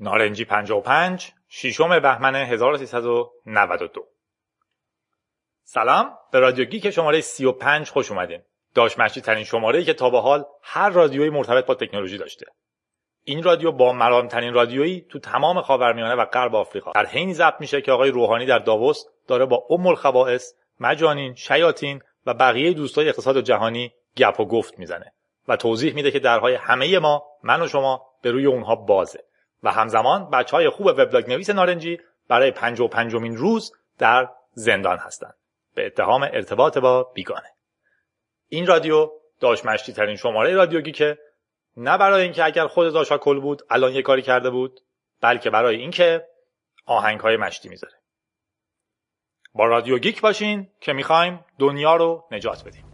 نارنجی 55 ششم بهمن 1392 سلام به رادیو گیک شماره 35 خوش اومدین. داش ترین شماره که تا به حال هر رادیویی مرتبط با تکنولوژی داشته. این رادیو با مرام ترین رادیویی تو تمام خاورمیانه و غرب آفریقا. در حینی ضبط میشه که آقای روحانی در داووس داره با ام الخبائث مجانین شیاطین و بقیه دوستای اقتصاد جهانی گپ و گفت می‌زنه. و توضیح میده که درهای همه ما من و شما به روی اونها بازه. و همزمان بچه های خوب وبلاگ نویس نارنجی برای پنج و پنجمین روز در زندان هستند. به اتهام ارتباط با بیگانه. این رادیو داش مشتی ترین شماره رادیوگی که نه برای اینکه اگر خود داشا کل بود الان یه کاری کرده بود بلکه برای اینکه آهنگ های مشتی می‌ذاره. با رادیو گیک باشین که می‌خوایم دنیا رو نجات بدیم.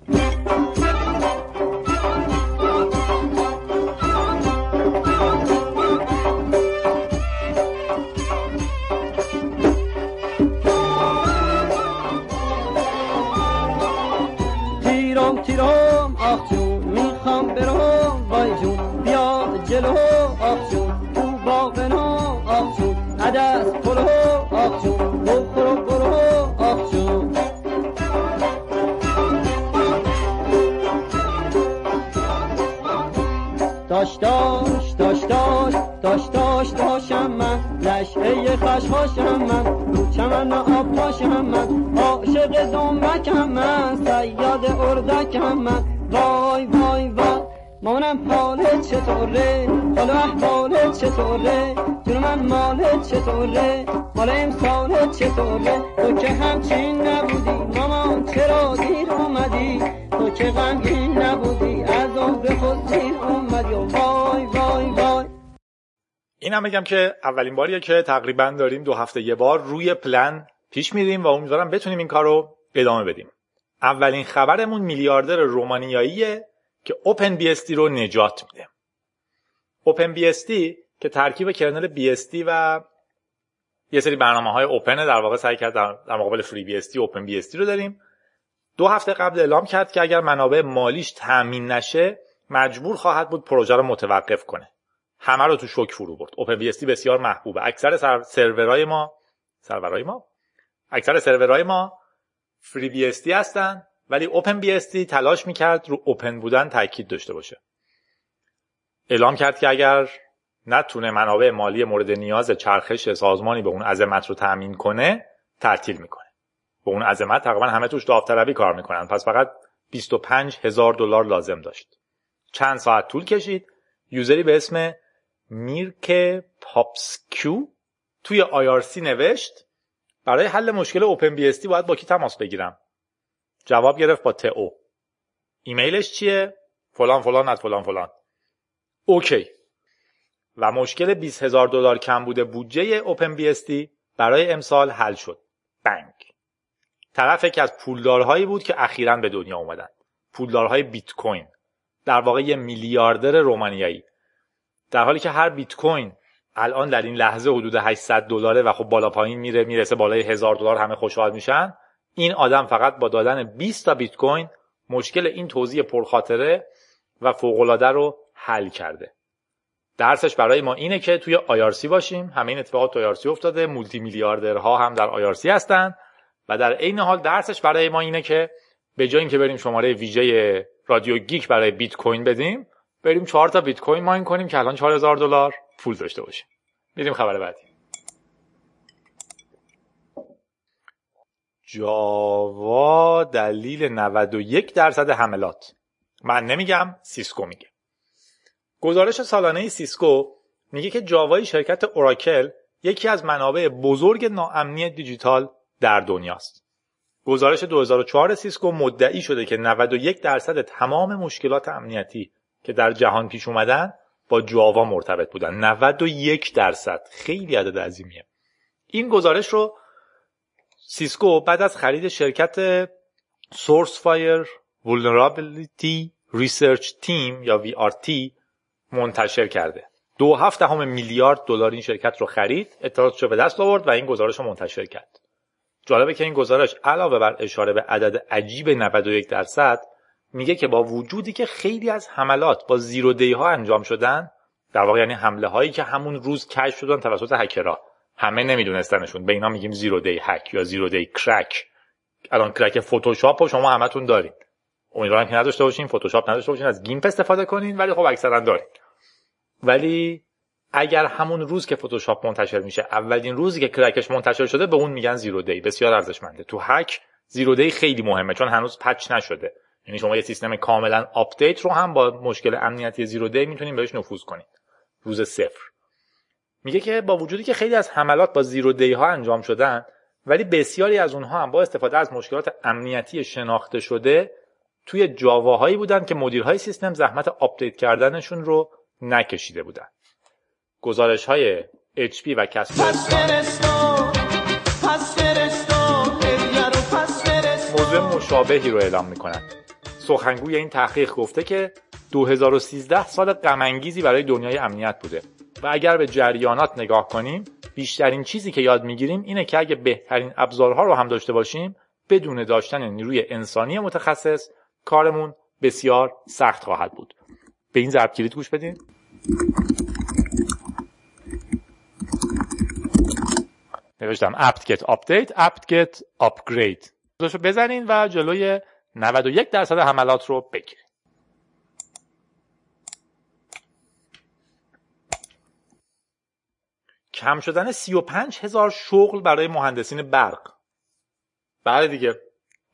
لشعه خشخاشم من رو چمن آب پاشم من عاشق دنبکم من سیاد اردکم من وای وای وای مامانم حالت چطوره؟ حال و احوالت چطوره؟ جون من مالت چطوره؟ مال امسالت چطوره؟ تو که همچین نبودی مامان چرا دیر اومدی؟ تو که غمگین نبودی از عمر خود دیر اومدی و این هم بگم که اولین باریه که تقریبا داریم دو هفته یه بار روی پلن پیش میریم و امیدوارم بتونیم این کار رو ادامه بدیم. اولین خبرمون میلیاردر رومانیاییه که اوپن بی رو نجات میده. اوپن بی که ترکیب کرنل بی و یه سری برنامه های اوپن در واقع سعی کرد در, مقابل فری بی استی اوپن بی رو داریم. دو هفته قبل اعلام کرد که اگر منابع مالیش تامین نشه مجبور خواهد بود پروژه رو متوقف کنه. همه رو تو شوک فرو برد. اوپن بی بسیار محبوبه. اکثر سر... سرورهای ما سرورهای ما؟ اکثر سرورهای ما فری بی هستن ولی اوپن بی تلاش می‌کرد رو اوپن بودن تاکید داشته باشه. اعلام کرد که اگر نتونه منابع مالی مورد نیاز چرخش سازمانی به اون عظمت رو تأمین کنه تعطیل می‌کنه. به اون عظمت تقریبا همه توش داوطلبی کار می‌کنن. پس فقط 25 هزار دلار لازم داشت. چند ساعت طول کشید. user ی به اسم Mircea Popescu توی IRC نوشت برای حل مشکل OpenBSD باید با کی تماس بگیرم؟ جواب گرفت با تئو. ایمیلش چیه؟ فلان فلان از فلان فلان. OK. و مشکل 20 هزار دلار کم بوده بودجه OpenBSD برای امسال حل شد. بنک طرف یکی از پولدارهایی بود که اخیرا به دنیا اومدن. پولدارهای بیت کوین. در واقع یه میلیاردر رومانیایی. در حالی که هر بیت کوین الان در این لحظه حدود 800 دلاره و خب بالا پایین میره می‌رسه بالای 1000 دلار همه خوشحال میشن. این آدم فقط با دادن 20 تا بیت کوین مشکل این توزیع پرخاطره و فوقالعاده رو حل کرده. درسش برای ما اینه که توی آیارسی باشیم. همه این اتفاقات تو آیارسی افتاده. مولتی میلیاردرها هم در آیارسی هستن. و در عین حال درسش برای ما اینه که به جای اینکه بریم شماره ویژه رادیو گیک برای بیت کوین بدیم بریم چهار تا بیت کوین mine کنیم که الان 4000 دلار پول داشته باشیم. میریم خبر بعدی. جاوا دلیل 91 درصد حملات. من نمیگم سیسکو میگه. گزارش سالانه سیسکو میگه که جاوای شرکت اوراکل یکی از منابع بزرگ ناامنی دیجیتال در دنیاست گزارش 2004 سیسکو مدعی شده که 91 درصد تمام مشکلات امنیتی که در جهان پیش اومدن با جاوا مرتبط بودن. 91 درصد. خیلی عدد عظیمیه. این گزارش رو سیسکو بعد از خرید شرکت Sourcefire Vulnerability Research Team یا VRT منتشر کرده. دو هفت همه میلیارد دلار این شرکت رو خرید اطلاعاتش رو به دست آورد و این گزارش رو منتشر کرد. جالبه که این گزارش علاوه بر اشاره به عدد عجیب 91 درصد میگه که با وجودی که خیلی از حملات با زیرو دی ها انجام شدن در واقع یعنی حمله هایی که همون روز کشف شدن توسط هکرها. همه نمیدونستنشون. به اینا میگیم زیرو دی هک یا زیرو دی کرک. الان کرک فتوشاپ و شما همتون دارید. امیدوارم که نداشته باشین فتوشاپ نداشته باشین از GIMP استفاده کنین ولی خب اکثرا دارید ولی اگر همون روز که فتوشاپ منتشر میشه اولین روزی که crack ش منتشر شده به اون میگن zero day. بسیار ارزشمنده. تو هک zero day خیلی مهمه چون هنوز patch نشده. یعنی شما یه سیستم کاملا update رو هم با مشکل امنیتی zero day می‌تونین بهش نفوذ کنید. روز صفر. میگه که با وجودی که خیلی از حملات با zero day ها انجام شدن ولی بسیاری از اونها هم با استفاده از مشکلات امنیتی شناخته شده توی جاواهایی بودن که مدیرهای سیستم زحمت آپدیت کردنشون رو نکشیده بودن. گزارش های HP و کسب. موضوع مشابهی رو اعلام می‌کنن. سخنگوی این تحقیق گفته که 2013 سال غمانگیزی برای دنیای امنیت بوده. و اگر به جریانات نگاه کنیم بیشترین چیزی که یاد می‌گیریم اینه که اگه بهترین ابزارها رو هم داشته باشیم بدون داشتن نیروی انسانی متخصص کارمون بسیار سخت خواهد بود. به این ضرب کلید گوش بدین. نوشتم apt get update apt get upgrade بزنین و جلوی 91 درصد حملات رو بگیرین کم شدن 35 هزار شغل برای مهندسین برق. بله دیگه.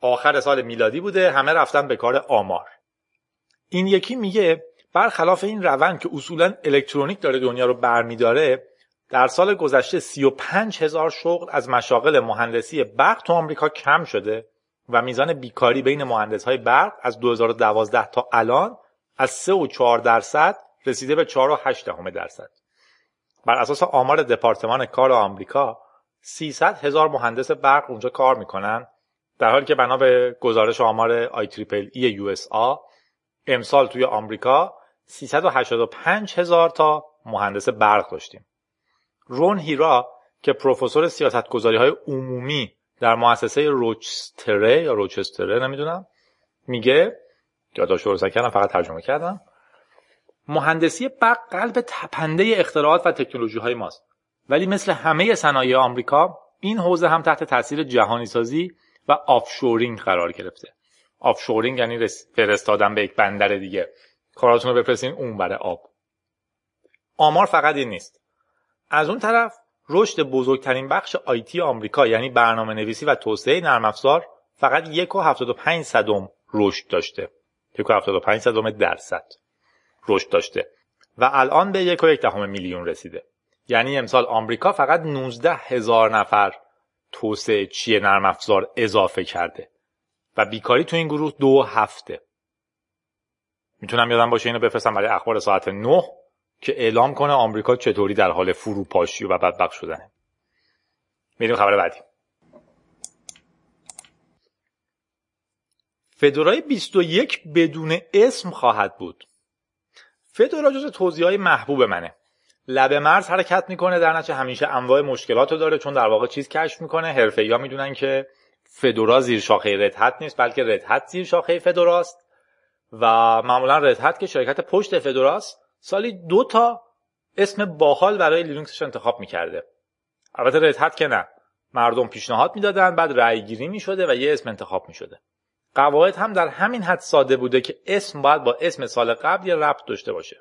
آخر سال میلادی بوده همه رفتن به کار آمار. این یکی میگه برخلاف این روند که اصولا الکترونیک داره دنیا رو برمیداره در سال گذشته 35 هزار شغل از مشاغل مهندسی برق تو آمریکا کم شده. و میزان بیکاری بین مهندس های برق از 2012 تا الان از 3 و 4 درصد رسیده به 4 و 8 درصد. بر اساس آمار دپارتمان کار آمریکا 300 هزار مهندس برق اونجا کار می‌کنن در حالی که بنا به گزارش آمار آی تریپل ای یو اس امسال توی آمریکا 385 هزار تا مهندس برق داشتیم. رون هیرا که پروفسور سیاستگذاری های عمومی در مؤسسه روچستره یا روچستره نمی‌دونم. میگه یادداشت رو کردم فقط ترجمه کردم. مهندسی برق قلب تپنده اختراعات و تکنولوژی های ماست. ولی مثل همه صنایع آمریکا این حوزه هم تحت تاثیر جهانی سازی و offshoring قرار گرفته. offshoring یعنی فرستادن به یک بندر دیگه. کاراتون رو بفرستین اون ور آب. آمار فقط این نیست. از اون طرف رشد بزرگترین بخش IT آمریکا یعنی برنامه نویسی و توسعه نرم افزار فقط یک و پنج صدم رشد داشته. یک و پنج صدم درصد رشد داشته. و الان به یک و یک دهم میلیون رسیده. یعنی امسال آمریکا فقط 19 هزار نفر توسعه چی نرم افزار اضافه کرده. و بیکاری تو این گروه دو هفته. می‌تونم یادم باشه اینو بفرستم برای اخبار ساعت 9 که اعلام کنه آمریکا چطوری در حال فروپاشی و بدبخت شدنه. میریم خبر بعدی. فدورای 21 بدون اسم خواهد بود. فدورا جز توضیح های محبوب منه. لب مرز حرکت می‌کنه در نتیجه همیشه انواع مشکلات رو داره چون در واقع چیز کشف می‌کنه. حرفه ها می‌دونن که فدورا زیر شاخه ردهت نیست بلکه ردهت زیر شاخه فدوراست و معمولا ردهت که شرکت پشت فدوراست سالی دو تا اسم باحال برای لینوکسش انتخاب می‌کرده. البته Red Hat که نه. مردم پیشنهاد می‌دادن بعد رأی گیری می‌شده و یه اسم انتخاب می‌شده. قواعد هم در همین حد ساده بوده که اسم باید با اسم سال قبل یه ربط داشته باشه.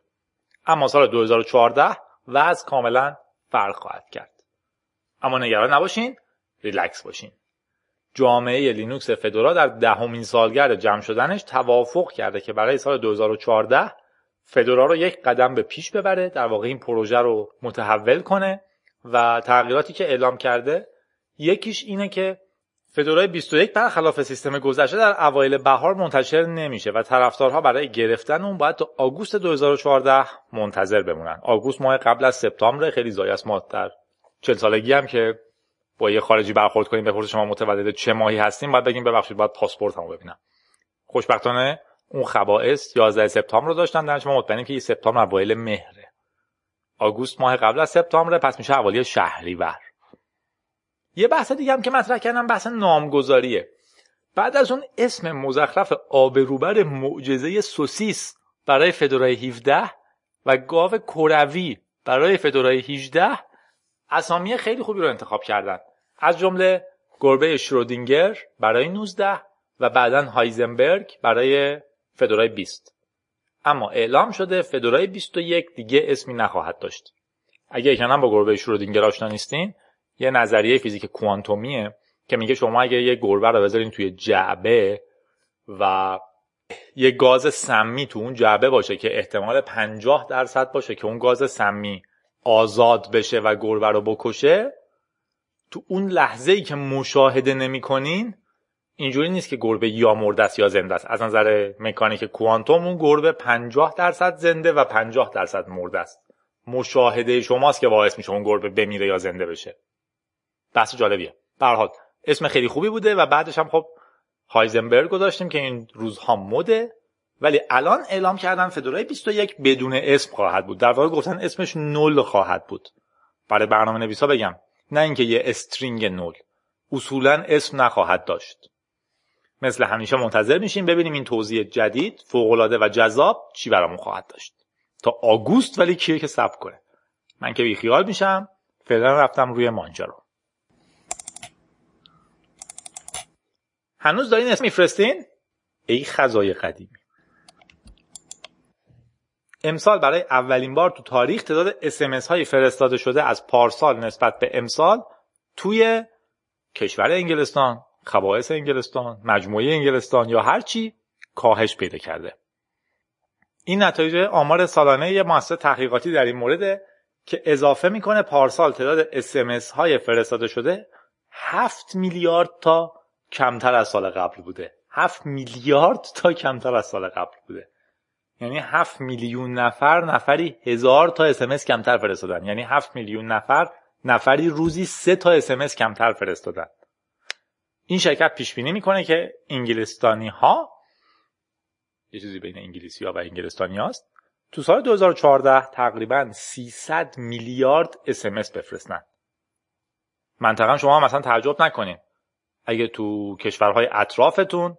اما سال 2014 وضع کاملا فرق خواهد کرد. اما نگران نباشین ریلکس باشین. جامعه لینوکس فدورا در دهمین سالگرد جمع شدنش توافق کرده که برای سال 2014 فدورا رو یک قدم به پیش ببره در واقع این پروژه رو متحول کنه و تغییراتی که اعلام کرده یکیش اینه که فدورای 21 برخلاف سیستم گذشته در اوایل بهار منتشر نمیشه و طرفدارها برای گرفتن اون باید تا آگوست 2014 منتظر بمونن. آگوست ماه قبل از سپتامبر خیلی زای است. ما در 40 سالگی هم که با یه خارجی برخورد کنیم بپرسه شما متولد چه ماهی هستیم باید بگیم ببخشید باید پاسپورتمو ببینم. خوشبختانه اون خبائث 11 سپتامبر رو داشتن در ما مطمئنیم که سپتامبر اوایل مهره. آگوست ماه قبل از سپتامبر پس میشه شهری شهریور. یه بحث دیگه هم که مطرح کردم بحث نامگذاریه. بعد از اون اسم مزخرف آبروبر معجزه سوسیس برای فدورای 17 و گاو کروی برای فدورای 18 اسامی خیلی خوبی رو انتخاب کردن. از جمله گربه شرودینگر برای 19 و بعدا هایزنبرگ برای فدورای 20 اما اعلام شده فدورای 21 دیگه اسمی نخواهد داشت. اگه یکنم با گربه شرودینگر آشنا نیستین یه نظریه فیزیک کوانتومیه که میگه شما اگه یه گربه رو بذارین توی جعبه و یه گاز سمی تو اون جعبه باشه که احتمال 50 درصد باشه که اون گاز سمی آزاد بشه و گربه رو بکشه تو اون لحظه ای که مشاهده نمی‌کنین اینجوری نیست که گربه یا مرده است یا زنده است. از نظر مکانیک کوانتوم اون گربه 50 درصد زنده و 50 درصد مرده است. مشاهده شماست که باعث میشه اون گربه بمیره یا زنده بشه. بحث جالبیه. به اسم خیلی خوبی بوده و بعدش هم خب هایزنبرگ رو داشتیم که این روزها مده ولی الان اعلام کردن فدورای 21 بدون اسم خواهد بود. در واقع گفتن اسمش نول خواهد بود. برای برنامه نویسا بگم نه اینکه یه استرینگ نول. اصولا اسم نخواهد داشت. مثل همیشه منتظر میشیم ببینیم این توضیح جدید فوقالعاده و جذاب چی برامون خواهد داشت. تا آگوست ولی کیه که صبر کنه. من که بیخیال میشم فعلا رفتم روی ماجرا هنوز دارین اسم میفرستین؟ ای خزای قدیمی. امسال برای اولین بار تو تاریخ تعداد اسمس های فرستاده شده از پارسال نسبت به امسال توی کشور انگلستان. خبایس انگلستان مجموعه انگلستان یا هر چی کاهش پیدا کرده. این نتایج آمار سالانه یه مؤسسه تحقیقاتی در این مورد که اضافه می‌کنه پارسال تعداد اسمس های فرستاده شده هفت میلیارد تا کمتر از سال قبل بوده. هفت میلیارد تا کمتر از سال قبل بوده. یعنی هفت میلیون نفر نفری هزار تا اسمس کمتر فرستادن. یعنی هفت میلیون نفر نفری روزی سه تا اسمس کمتر فرستادن. این شرکت پیش بینی می‌کنه که انگلستانی ها یه چیزی بین انگلیسی ها و انگلستانی هاست تو سال 2014 تقریبا 300 میلیارد اسمس بفرستن. منطقا شما مثلا تعجب نکنین. اگه تو کشورهای اطرافتون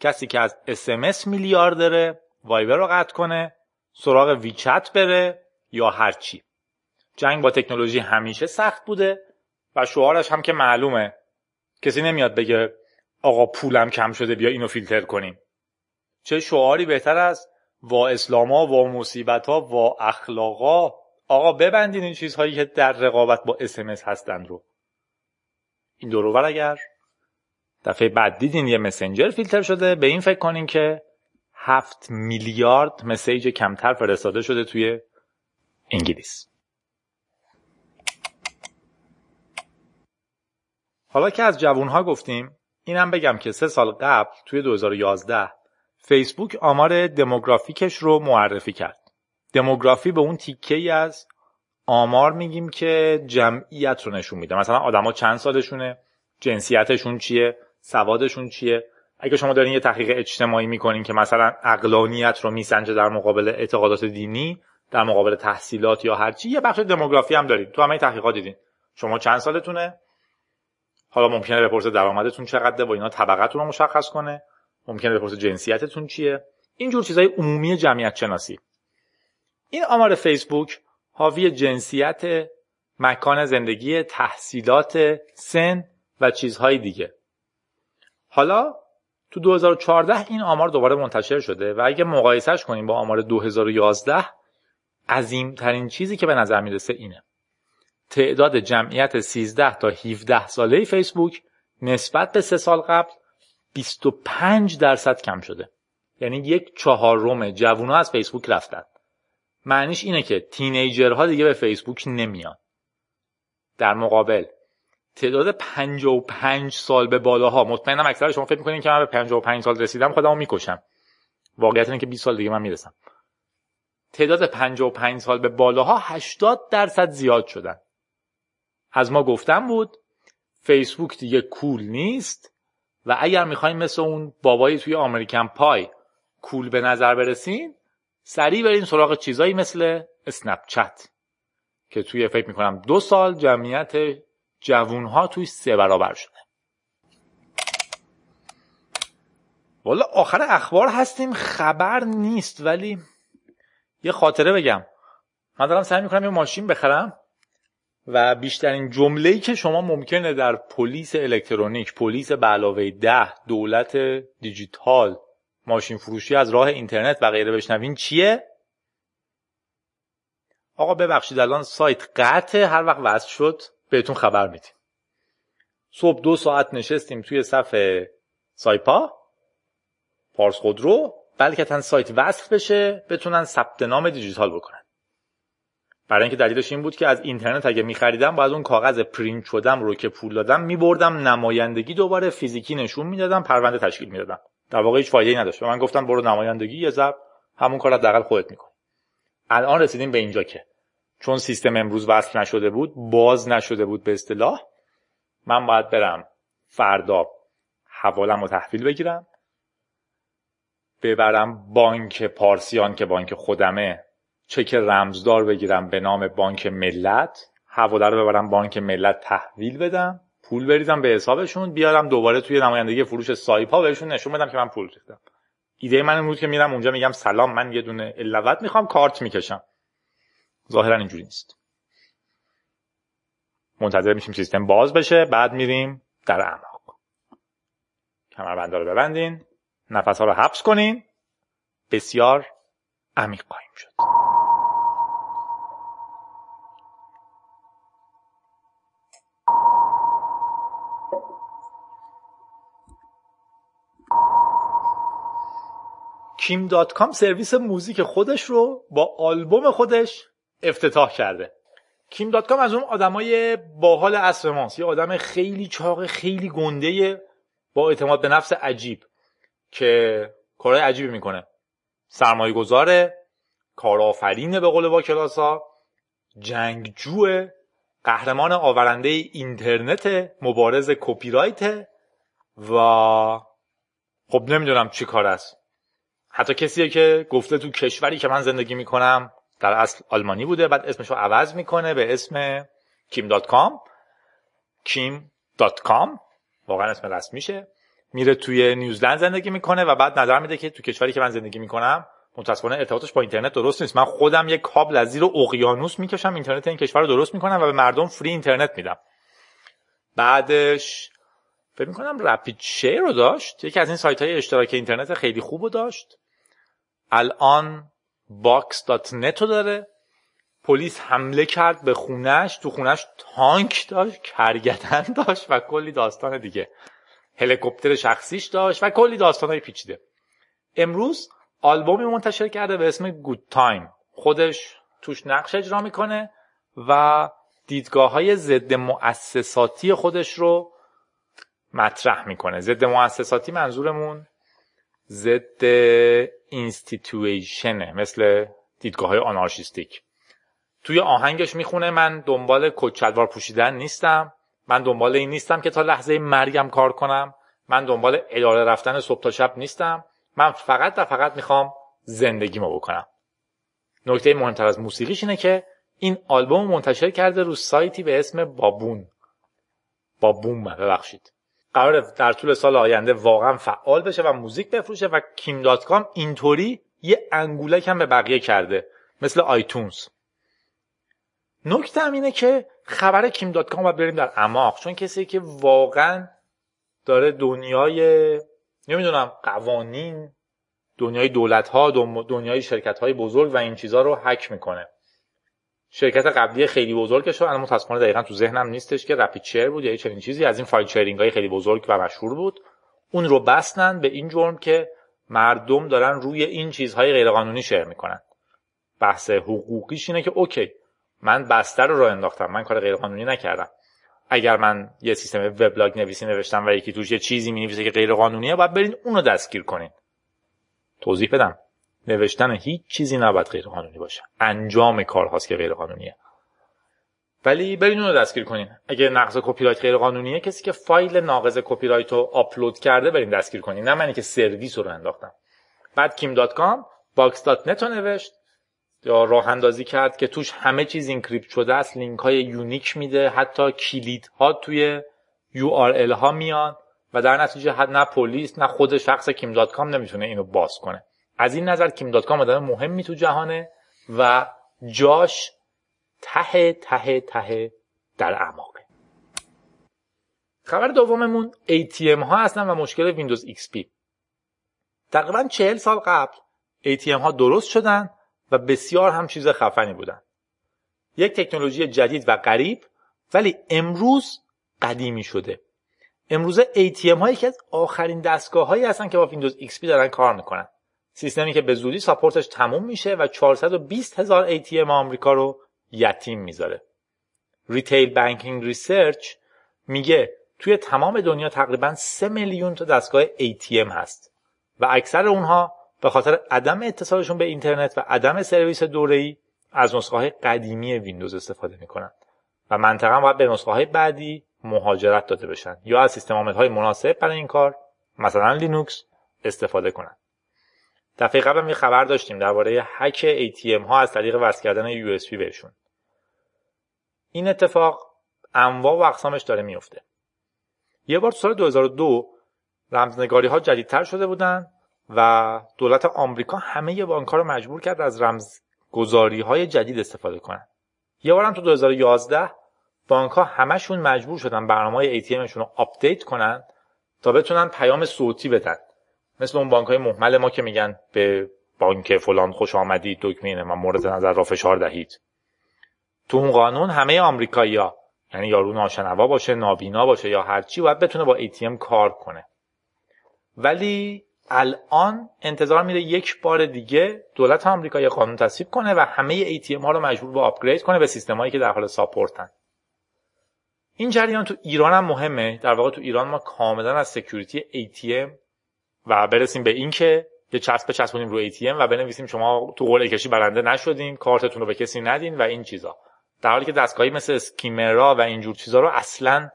کسی که از اسمس میلیارد داره وایبر رو قطع کنه سراغ ویچت بره یا هرچی. جنگ با تکنولوژی همیشه سخت بوده و شعارش هم که معلومه. کسی نمیاد بگه آقا پولم کم شده بیا اینو فیلتر کنیم. چه شعاری بهتر از وا اسلاما وا مصیبتا وا اخلاقا. آقا ببندین این چیزهایی که در رقابت با اسمس هستند رو. این دروبر اگر. دفعه بعد دیدین یه مسنجر فیلتر شده. به این فکر کنین که هفت میلیارد مسیج کمتر فرستاده شده توی انگلیس. حالا که از جوانها گفتیم اینم بگم که سه سال قبل توی 2011 فیسبوک آمار دموگرافیکش رو معرفی کرد. دموگرافی به اون تیکه ای از آمار میگیم که جمعیت رو نشون میده. مثلا آدما چند سالشونه جنسیتشون چیه سوادشون چیه؟ اگه شما دارین یه تحقیق اجتماعی می‌کنین که مثلا اقلانیت رو میسنجه در مقابل اعتقادات دینی در مقابل تحصیلات یا هرچی یه بخش دموگرافی هم دارید تو همه تحقیقات دیدین. شما چند سالتونه؟ حالا ممکنه بپرسه درآمدتون چقدره و اینا طبقتون رو مشخص کنه. ممکنه بپرسه جنسیتتون چیه. اینجور چیزای عمومی جمعیت شناسی. این آمار فیسبوک حاوی جنسیت مکان زندگی تحصیلات سن و چیزهای دیگه. حالا تو 2014 این آمار دوباره منتشر شده و اگه مقایسهش کنیم با آمار 2011 عظیم ترین چیزی که به نظر می‌رسه اینه. تعداد جمعیت 13 تا 17 ساله فیسبوک نسبت به سه سال قبل 25 درصد کم شده. یعنی یک چهارم جوونا از فیسبوک رفتن. معنیش اینه که تینیجرها دیگه به فیسبوک نمیان. در مقابل تعداد 55 سال به بالاها مطمئنم اکثر شما فکر می‌کنین که من به 55 سال رسیدم خودمو می‌کشم. واقعیت اینه که 20 سال دیگه من می‌رسم. تعداد 55 سال به بالاها 80 درصد زیاد شدن. از ما گفتم بود فیسبوک دیگه کول نیست و اگر می‌خوایم مثل اون بابایی توی امریکن پای کول به نظر برسین سریع برین سراغ چیزایی مثل اسنپ چت که توی فکر می‌کنم دو سال جمعیت جوونها توی سه برابر شده. والا آخر اخبار هستیم خبر نیست ولی یه خاطره بگم. من دارم سعی می‌کنم یه ماشین بخرم. و بیشترین جمله‌ای که شما ممکنه در پلیس الکترونیک پلیس علاوه ده دولت دیجیتال ماشین فروشی از راه اینترنت و غیره بشنوین چیه؟ آقا ببخشید الان سایت قطع هر وقت وصل شد بهتون خبر میدیم. صبح دو ساعت نشستیم توی صف سایپا پارس خودرو. بلکه تن سایت وصل بشه بتونن ثبت نام دیجیتال بکنن. برای اینکه دلیلش این بود که از اینترنت اگه میخریدم باید اون کاغذ پرینت شدم رو که پول دادم میبردم نمایندگی دوباره فیزیکی نشون می‌دادم پرونده تشکیل می‌دادم. در واقع هیچ فایده ای نداشت من گفتم برو نمایندگی یه ضرب همون کار حداقل خودت می‌کنی. الان رسیدیم به اینجا که چون سیستم امروز وصل نشده بود باز نشده بود به اصطلاح من باید برم فردا حوالم رو تحویل بگیرم ببرم بانک پارسیان که بانک خودمه. چک رمزدار بگیرم به نام بانک ملت حواله رو ببرم بانک ملت تحویل بدم پول بریزم به حسابشون بیارم دوباره توی نمایندگی فروش سایپا بهشون نشون بدم که من پول ریختم. ایده من این بود که میرم اونجا میگم سلام من یه دونه الوت می‌خوام کارت می‌کشم. ظاهرا اینجوری نیست. منتظر میشیم سیستم باز بشه بعد میریم در اعماق. کمربنده رو ببندین نفس ها رو حبس کنین. بسیار عمیق خواهیم شد. کیم دات کام سرویس موزیک خودش رو با آلبوم خودش افتتاح کرده. کیم دات کام از اون آدمای باحال عصر ماست. یه آدم خیلی چاق خیلی گنده با اعتماد به نفس عجیب که کارهای عجیبی می‌کنه. سرمایه گذاره کارآفرینه به قول با کلاسا جنگجو قهرمان آورنده اینترنت مبارز کپی و خب نمی‌دونم چی کار است. حتی کسیه که گفته تو کشوری که من زندگی می‌کنم در اصل آلمانی بوده بعد اسمش رو عوض می‌کنه به اسم کیم دات کام. کیم دات کام. واقعا اسم رسمیشه میره توی نیوزلند زندگی می‌کنه و بعد نظر میده که تو کشوری که من زندگی می‌کنم متاسفانه ارتباطش با اینترنت درست نیست. من خودم یک کابل از زیر اقیانوس می‌کشم اینترنت این کشور رو درست می‌کنم و به مردم free internet میدم. بعدش فکر می‌کنم RapidShare رو داشت. یکی از این سایت های اشتراک اینترنت خیلی خوب رو داشت. الان Box.net رو داره. پلیس حمله کرد به خونش. تو خونش تانک داشت کرگدن داشت و کلی داستان دیگه. هلیکوپتر شخصیش داشت و کلی داستانهای پیچیده. امروز آلبومی منتشر کرده به اسم Good Time خودش توش نقش اجرا می‌کنه و دیدگاه های ضد مؤسساتی خودش رو مطرح می‌کنه. ضد مؤسساتی منظورمون ضد اینستیتویشنه مثل دیدگاه های آنارشیستیک. توی آهنگش می‌خونه من دنبال کچلوار پوشیدن نیستم من دنبال این نیستم که تا لحظه مرگم کار کنم من دنبال اداره رفتن صبح تا شب نیستم من فقط و فقط می‌خوام زندگیمو بکنم. نکته مهمتر از موسیقیش اینه که این آلبوم منتشر کرده رو سایتی به اسم بابون. Baboom ببخشید. قراره در طول سال آینده واقعا فعال بشه و موزیک بفروشه و کیم دات کام اینطوری یه انگولک هم به بقیه کرده مثل iTunes. نکته اینه که خبر کیم دات کام باید بریم در اعماق چون کسی که واقعا داره دنیای نمی‌دونم قوانین دنیای دولت ها دنیای شرکت های بزرگ و این چیزها رو هک می‌کنه. شرکت قبلی خیلی بزرگش رو الان متاسفانه دقیقا تو ذهنم نیستش که رپید شیر بود یا چنین چیزی. از این فایل شیرینگ خیلی بزرگ و مشهور بود. اون رو بستن به این جرم که مردم دارن روی این چیزهای غیرقانونی شیر می‌کنن. بحث حقوقیش اینه که اوکی من بستر رو راه انداختم من کار غیرقانونی نکردم. اگر من یه سیستم وبلاگ نویسی نوشتم و یکی توش یه چیزی می که غیر قانونیه باید برین اونو دستگیر کنین. توضیح بدم. نوشتن هیچ چیزی نباید غیر قانونی باشه. انجام کار هاست که غیر قانونیه ولی برین اونو دستگیر کنین. اگه نقض کپی رایت غیر قانونیه کسی که فایل ناقض کپی رایت رو آپلود کرده برین دستگیر کنین. نه منی که سرویس رو انداختم. بعد kim.com box.net رو نوشت. یا راه اندازی کرد که توش همه چیز encrypt شده است. لینک های unique میده. حتی کلید ها توی URL ها میان. و در نتیجه نه پلیس نه خود شخص کیم دات کام نمی‌تونه اینو باز کنه. از این نظر کیم دات کام آدم مهمی تو جهانه و جاش ته ته ته در اعماقه. خبر دوممون ATM ها هستن و مشکل ویندوز XP تقریبا چهل سال قبل ATM ها درست شدن و بسیار هم چیز خفنی بودن. یک تکنولوژی جدید و غریب ولی امروز قدیمی شده. امروز ATM ها یکی از آخرین دستگاه هایی هستن که با ویندوز XP دارن کار می‌کنن. سیستمی که به زودی support ش تموم میشه و 420 هزار ATM آمریکا رو یتیم می‌ذاره. Retail Banking Research میگه توی تمام دنیا تقریبا 3 میلیون تا دستگاه ATM هست و اکثر اونها به خاطر عدم اتصالشون به اینترنت و عدم سرویس دوره‌ای از نسخه قدیمی ویندوز استفاده می‌کنن و منطقا باید به نسخه بعدی مهاجرت داده بشن یا از سیستم های مناسب برای این کار مثلا لینوکس استفاده کنن. دفعه قبل یه خبر داشتیم درباره هک ATM ها از طریق وصل کردن USB بهشون. این اتفاق انواع و اقسامش داره میفته. یه بار سال 2002 رمزنگاری ها جدیدتر شده بودن و دولت آمریکا همه بانک ها رو مجبور کرد از رمزگذاری های جدید استفاده کنن. یه بارم تو 2011 بانک ها همشون مجبور شدن برنامه های ATMشون رو آپدیت کنن تا بتونن پیام صوتی بدن. مثل اون بانک های محل ما که میگن به بانک فلان خوش آمدید دکمه مورد نظر را فشار دهید. تو اون قانون همه آمریکایی‌ها یعنی یارو ناشنوا باشه نابینا باشه یا هرچی باید بتونه با ATM کار کنه. ولی الان انتظار میره یک بار دیگه دولت آمریکا یه قانون تصویب کنه و همه ATM ها رو مجبور به upgrade کنه به سیستم هایی که در حال support ن. این جریان تو ایران هم مهمه. در واقع تو ایران ما کاملا از security ATM و برسیم به این که یه چسب بچسبونیم رو ATM و بنویسیم شما تو قرعه کشی برنده نشدین کارتتون رو به کسی ندین و این چیزا. در حالی که دستگاهی مثل skimmer ا و اینجور چیزا رو اصلا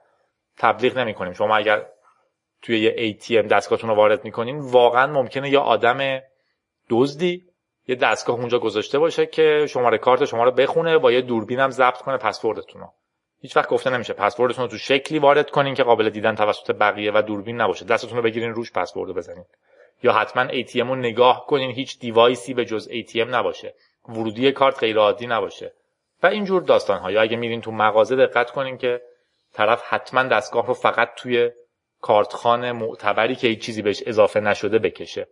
تبلیغ نمی کنیم شما اگر توی یه ATM دستگاهتون رو وارد می‌کنین واقعا ممکنه یه آدم دزدی یه دستگاه اونجا گذاشته باشه که شماره کارت شما رو بخونه با یه دوربین هم ضبط کنه پسوردتون رو. هیچ وقت گفته نمیشه. پسوردتون رو تو شکلی وارد کنین که قابل دیدن توسط بقیه و دوربین نباشه. دستتون رو بگیرین روش پسورد بزنین. یا حتما ATM رو نگاه کنین هیچ دیوایسی به جز ATM نباشه. ورودی کارت غیر عادی نباشه. و اینجور داستان ها یا اگه میرین تو مغازه دقت کنین که طرف حتما دستگاه رو فقط توی کارتخان معتبری که هیچ چیزی بهش اضافه نشده بکشه.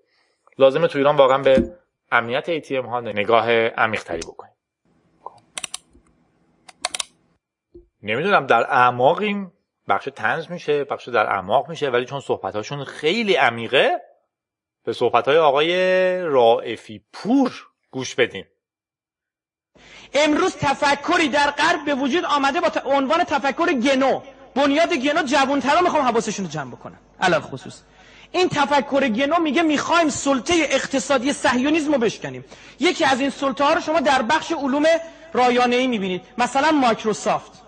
لازمه تو ایران واقعا به امنیت ATM ها نگاه عمیق تری نمی‌دونم در اعماقیم بخش تنز میشه بخش در اعماق میشه ولی چون صحبتاشون خیلی عمیقه به صحبتهای آقای رائفی پور گوش بدیم امروز تفکری در غرب به وجود آمده با عنوان تفکر گنو. بنیاد گنو جوانترا می‌خوام حواسشون رو جمع بکنم. علال خصوص. این تفکر گنو میگه می‌خوایم سلطه اقتصادی صهیونیسم رو بشکنیم. یکی از این سلطه ها رو شما در بخش علوم رایانه ای می‌بینید. مثلا مایکروسافت.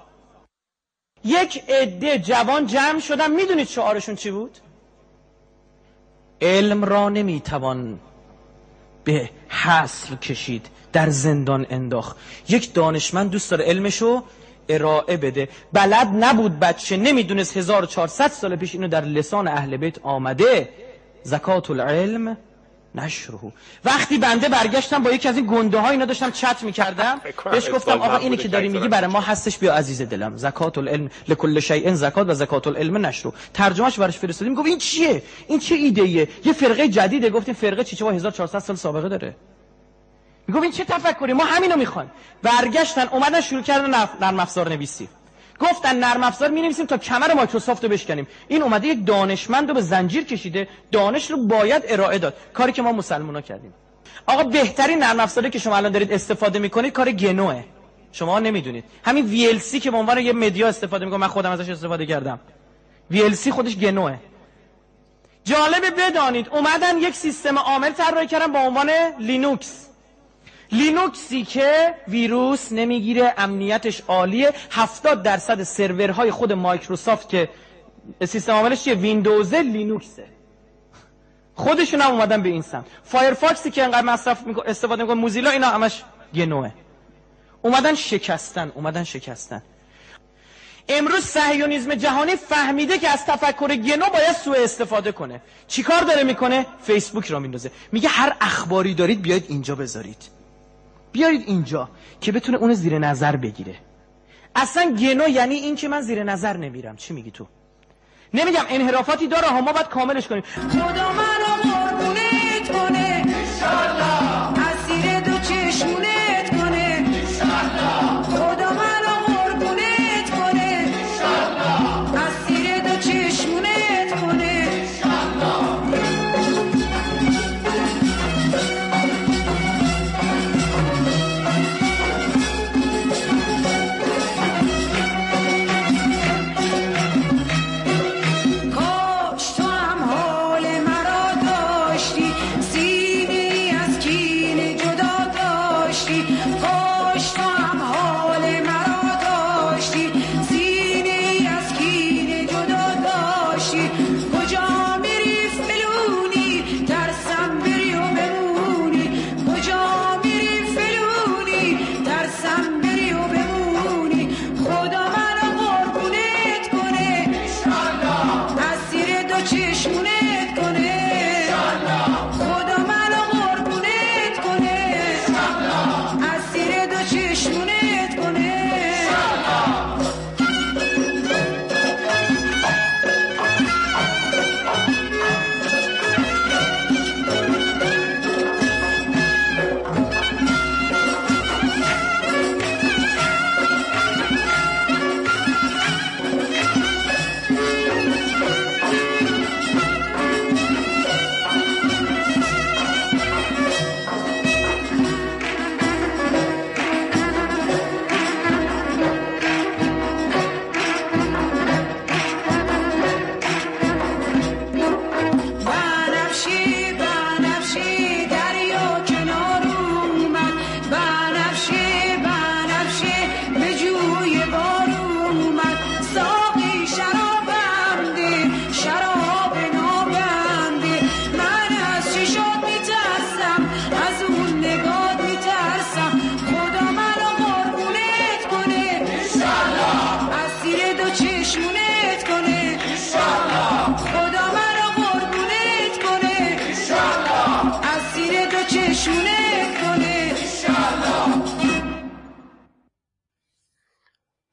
یک عده جوان جمع شدن. می‌دونید شعارشون چی بود؟ علم را نمی‌توان به حصر کشید در زندان انداخت. یک دانشمند دوست داره علمشو ارائه بده. بلد نبود بچه نمی‌دونست 1400 سال پیش اینو در لسان اهل بیت آمده. زکات العلم نشره وقتی بنده برگشتم با یکی از این گنده ها اینا داشتم چت می‌کردم. بهش گفتم آقا اینی که داری میگی برای ما هستش بیا عزیز دلم. زکات العلم لکل شیء زکات و زکات العلم نشرو. ترجمهش براش فرستادیم. گفت این چیه؟ این چه ایده ایه یه فرقه جدیده. گفتیم فرقه چی چه؟ 1400 سال سابقه داره. می‌گفت این چه تفکری؟ ما همینو می‌خوایم. برگشتن اومدن شروع کردن نرم افزار نویسی گفتن نرم افزار می نویسیم تا کمر مایکروسافت رو بشکنیم. این اومده یک دانشمند رو به زنجیر کشیده دانش رو باید ارائه داد. کاری که ما مسلمان کردیم. آقا بهترین نرم افزاری که شما الان دارید استفاده می‌کنید کار گنوه. شما نمی‌دونید. همین VLC که به عنوان یه مدیا استفاده می‌کنه من خودم ازش استفاده کردم. VLC خودش گنوه. جالبه بدانید اومدن یک سیستم عامل طراحی کردن با عنوان لینوکس. لینوکسی که ویروس نمی‌گیره امنیتش عالیه. 70 درصد سرورهای خود مایکروسافت که سیستم عاملش چیه؟ ویندوز لینوکسه. خودشون هم اومدن به این سمت. فایرفاکسی که انقدر مصرف استفاده می‌کنه موزیلا اینا همش گنوه. اومدن شکستن اومدن شکستن. امروز صهیونیسم جهانی فهمیده که از تفکر گنو باید سوء استفاده کنه. چیکار داره می‌کنه؟ فیسبوک را میندازه. میگه هر اخباری دارید بیاید اینجا بذارید. بیارید اینجا که بتونه اون زیر نظر بگیره. اصلا گنو یعنی این که من زیر نظر نمیرم. چی میگی تو؟ نمیگم انحرافاتی داره ها ما باید کاملش کنیم.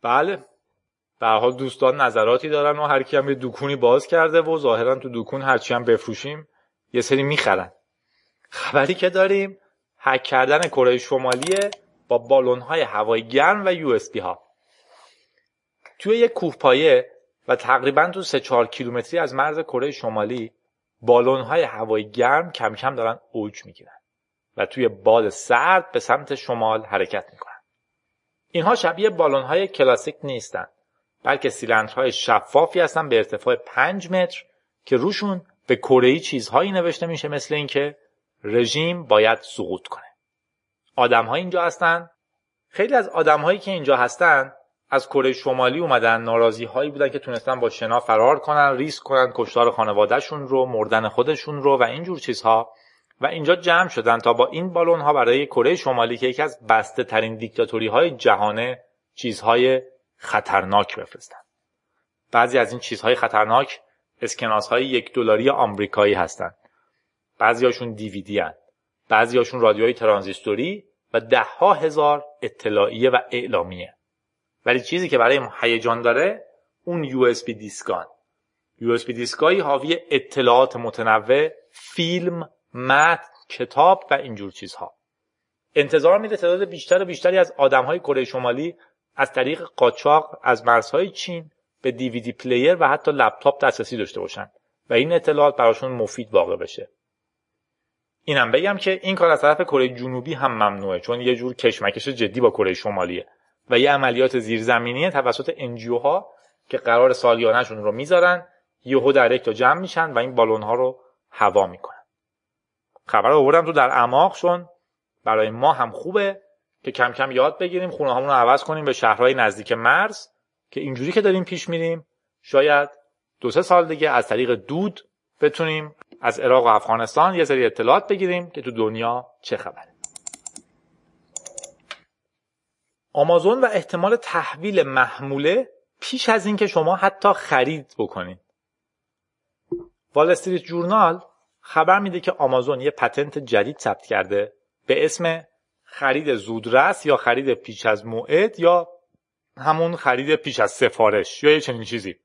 بله. به حال دوستان نظراتی دارن و هر کی هم یه دکونی باز کرده و ظاهرا تو دکون هرچی هم بفروشیم یه سری می‌خرن. خبری که داریم هک کردن کره شمالی با بالون های هوایی گرم و یو اس ها. توی یک کوهپایه و تقریبا تو 3 4 کیلومتری از مرز کره شمالی بالون های هوایی گرم کم کم دارن اوج می‌گیرن و توی باد سرد به سمت شمال حرکت می‌کنن. اینها شبیه بالون های کلاسیک نیستن بلکه سیلندرهای شفافی هستن به ارتفاع 5 متر که روشون به کره چیزهایی نوشته میشه مثل اینکه رژیم باید سقوط کنه. آدم ها اینجا هستن. خیلی از آدم هایی که اینجا هستن از کره شمالی اومدن ناراضی هایی بودن که تونستن با شنا فرار کنن ریسک کنن کشتار خانوادهشون رو مردن خودشون رو و اینجور چیزها. و اینجا جمع شدن تا با این بالون ها برای کره شمالی که یکی از بسته ترین دیکتاتوری های جهانه چیزهای خطرناک بفرستن. بعضی از این چیزهای خطرناک اسکناس های یک دلاری آمریکایی هستند بعضی هاشون دیویدی هن. بعضی هاشون رادیوهای ترانزیستوری و ده ها هزار اطلاعیه و اعلامیه. ولی چیزی که برای هیجان داره اون USB disk ان. USB disk ایی حاوی اطلاعات متنوع فیلم متن کتاب و اینجور چیزها. انتظار میره تعداد بیشتر و بیشتری از آدمهای کره شمالی از طریق قاچاق از مرزهای چین به DVD player و حتی لپتاپ دسترسی داشته باشن و این اطلاعات براشون مفید واقع بشه. اینم بگم که این کار از طرف کره جنوبی هم ممنوعه چون یه جور کشمکش جدی با کره شمالیه و یه عملیات زیرزمینی توسط NGO ها که قرار سالیانهشون رو می‌ذارن یهو در یک تا جمع میشن و این بالون ها رو هوا می‌کنن. خبر آوردم تو در اعماق چون برای ما هم خوبه که کم کم یاد بگیریم خونه رو عوض کنیم به شهرهای نزدیک مرز که اینجوری که داریم پیش میریم شاید دو سه سال دیگه از طریق دود بتونیم از عراق و افغانستان یه سری اطلاعات بگیریم که تو دنیا چه خبره. آمازون و احتمال تحویل محموله پیش از اینکه شما حتی خرید بکنید. وال استریت جورنال خبر میده که آمازون یه پتنت جدید ثبت کرده به اسم خرید زودرس یا خرید پیش از موعد یا همون خرید پیش از سفارش یا یه چنین چیزی.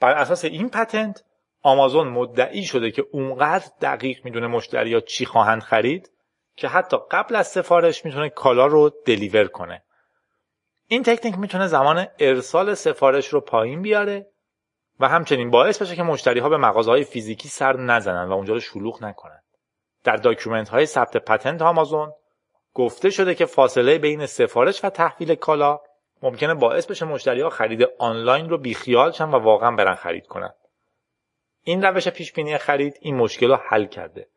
بر اساس این پتنت آمازون مدعی شده که اونقدر دقیق می‌دونه مشتری ها چی خواهند خرید که حتی قبل از سفارش می‌تونه کالا رو دلیور کنه. این تکنیک می‌تونه زمان ارسال سفارش رو پایین بیاره و همچنین باعث بشه که مشتری ها به مغازه های فیزیکی سر نزنن و اونجا رو شلوغ نکنن. در document های ثبت patent آمازون گفته شده که فاصله بین سفارش و تحویل کالا ممکنه باعث بشه مشتری ها خرید آنلاین رو بیخیال شن و واقعا برن خرید کنن. این روش پیش بینی خرید این مشکل رو حل کرده.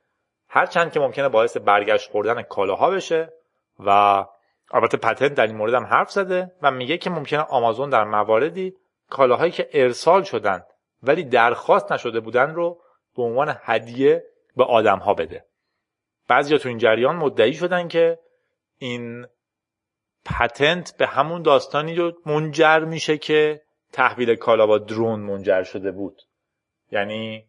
هرچند که ممکنه باعث برگشت خوردن کالاها بشه و البته patent در این مورد هم حرف زده و میگه که ممکنه آمازون در مواردی کالاهایی که ارسال شدن ولی درخواست نشده بودن رو به عنوان هدیه به آدم ها بده. بعضیا تو این جریان مدعی شدن که این پتنت به همون داستانی رو منجر میشه که تحویل کالا با درون منجر شده بود. یعنی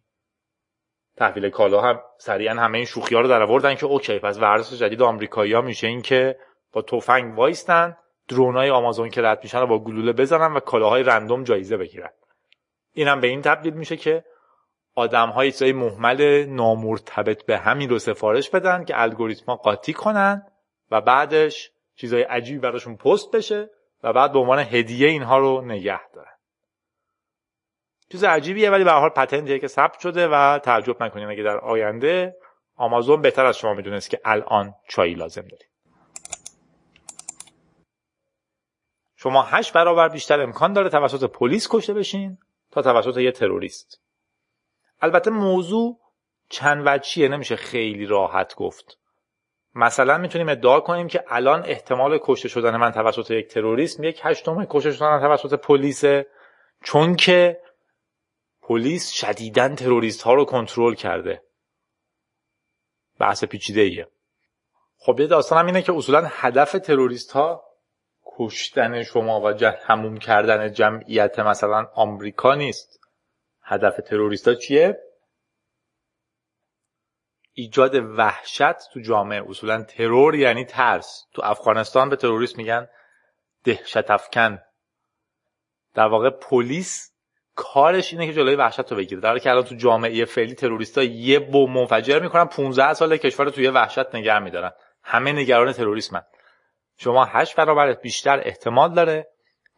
تحویل کالا هم سریعا همه این شوخی ها رو در آوردن که اوکی پس ورزش جدید آمریکایی ها میشه این که با تفنگ وایستن درونای آمازون که رد میشن رو با گلوله بزنن و کالاهای رندوم جایزه بگیرن. این هم به این تبدیل میشه که آدم های چیزای محمل نامرتبط به همین رو سفارش بدن که الگوریتما قاطی کنن و بعدش چیزای عجیبی براشون پست بشه و بعد به عنوان هدیه اینها رو نگه دارن. چیز عجیبیه ولی به حال پتنتیه که ثبت شده و تعجب نکنید اگه در آینده آمازون بهتر از شما می‌دونست که الان چایی لازم دارید شما هشت برابر بیشتر امکان داره توسط پلیس کشته بشین تا توسط یه تروریست. البته موضوع چند وجهیه نمیشه خیلی راحت گفت. مثلا می‌تونیم ادعا کنیم که الان احتمال کشته شدن من توسط یک تروریسم یک هشتم کشته شدن توسط پلیسه چون که پلیس شدیداً تروریست ها رو کنترل کرده. بحث پیچیده ایه خب یه داستان هم اینه که اصولا هدف تروریست ها کشتن شما و هموم کردن جمعیت مثلا آمریکا نیست. هدف تروریست ها چیه؟ ایجاد وحشت تو جامعه. اصولا ترور یعنی ترس. تو افغانستان به تروریست میگن دهشت افکن. در واقع پلیس کارش اینه که جلوی وحشت رو بگیره. در حالی که الان تو جامعه فعلی تروریستا یه بمب منفجر می‌کنن 15 سال کشور رو توی وحشت نگه میدارن. همه نگران تروریسمن. شما هشت برابر بیشتر احتمال داره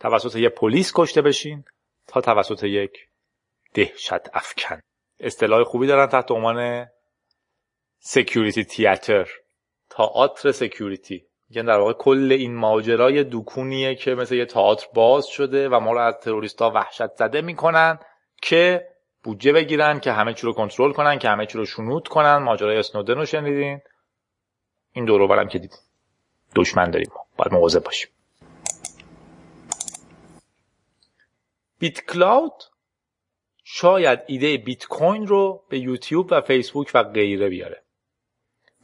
توسط یه پلیس کشته بشین تا توسط یک دهشت افکن. اصطلاح خوبی دارن تحت عنوان سکیوریتی تیاتر تئاتر security میگن در واقع کل این ماجرای دکونیه که مثل یه تئاتر باز شده و ما رو از تروریستا وحشت زده می‌کنن که بودجه بگیرن که همه چی رو کنترل کنن که همه چی رو شنود کنن. ماجرای اسنودن رو شنیدین. این دورو برم که دیدین. دشمن داریم. باید مواظب باشیم. BitCloud شاید ایده بیت کوین رو به یوتیوب و فیسبوک و غیره بیاره.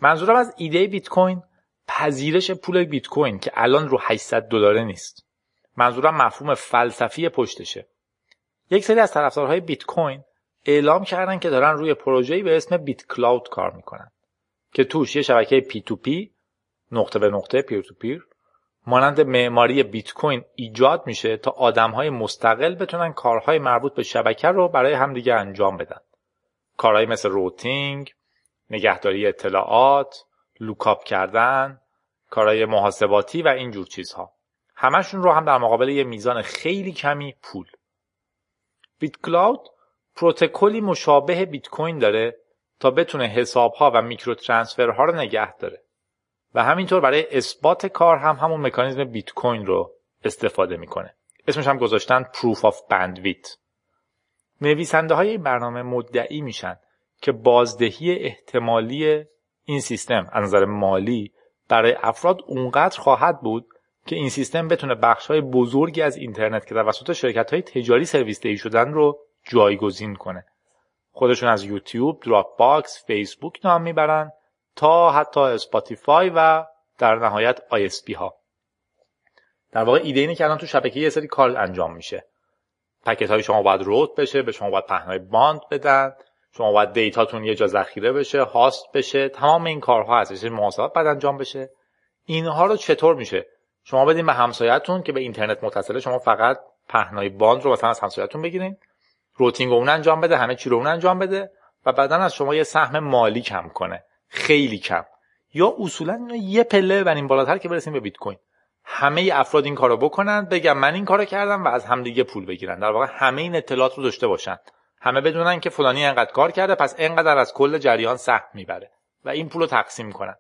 منظورم از ایده بیت کوین پذیرش پول بیت کوین که الان رو 800 دلاره نیست. منظورم مفهوم فلسفی پشتشه. یک سری از طرفدارهای بیت کوین اعلام کردن که دارن روی پروژه‌ای به اسم BitCloud کار می‌کنن. که توش یه شبکه P to P نقطه به نقطه peer to peer مانند معماری بیت کوین ایجاد میشه تا آدمهای مستقل بتونن کارهای مربوط به شبکه رو برای همدیگه انجام بدن. کارهایی مثل routing نگهداری اطلاعات lookup کردن کارهای محاسباتی و اینجور چیزها. همشون رو هم در مقابل یه میزان خیلی کمی پول. BitCloud پروتکلی مشابه بیت کوین داره تا بتونه حسابها و micro transfer ها رو نگه داره. و همینطور برای اثبات کار هم همون مکانیزم بیت کوین رو استفاده می‌کنه. اسمش هم گذاشتن Proof of Bandwidth نویسنده های این برنامه مدعی میشن که بازدهی احتمالی این سیستم از نظر مالی برای افراد اونقدر خواهد بود که این سیستم بتونه بخش های بزرگی از اینترنت که توسط شرکت های تجاری سرویس دهی شدن رو جایگزین کنه. خودشون از یوتیوب، دراپ باکس، فیسبوک نام می‌برن تا حتی اسپاتیفای و در نهایت ISP ها. در واقع ایده اینه که الان تو شبکه یه سری کار انجام میشه. packet های شما باید route بشه به شما باید پهنای باند بدن شما باید data تون یه جا ذخیره بشه host بشه تمام این کارها هست. یه محاسبات باید انجام بشه. اینها رو چطور میشه؟ شما بدین به همسایتون که به اینترنت متصله شما فقط پهنای باند رو مثلا از همسایتون بگیرین. routing اون انجام بده همه چی رو اون انجام بده و بعدا از شما یه سهم مالی کم کنه. خیلی کم. یا اصولا اینو یه پله ببریم بالاتر که برسیم به بیت کوین همه افراد این کارو بکنن بگم من این کارو کردم و از همدیگه پول بگیرن. در واقع همه این اطلاعات رو داشته باشن. همه بدونن که فلانی انقدر کار کرده پس انقدر از کل جریان سهم می‌بره و این پول رو تقسیم کنن.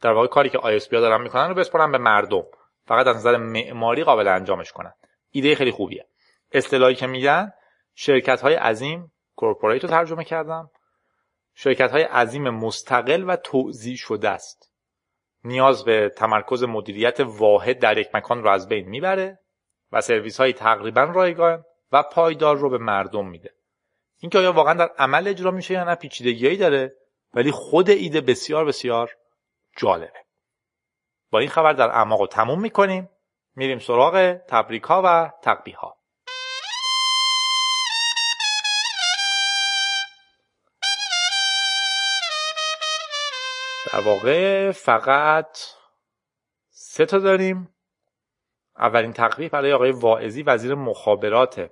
در واقع کاری که ها دارن می‌کنن رو بسپارن به مردم. فقط از نظر معماری قابل انجامش کنن. ایده خیلی خوبیه. اصطلاحی که میگن شرکت های عظیم کورپوریت رو ترجمه کردم. شرکت های عظیم مستقل و توزیع شده است. نیاز به تمرکز مدیریت واحد در یک مکان رو از بین می‌بره و سرویس های تقریبا رایگان و پایدار رو به مردم میده. اینکه آیا واقعا در عمل اجرا میشه یا نه پیچیدگیایی داره ولی خود ایده بسیار بسیار جالبه. با این خبر در اعماق تموم می‌کنیم. میریم سراغ تبریک ها و تقبیه ها در واقع فقط سه تا داریم. اولین تقبیه برای آقای واعظی وزیر مخابراته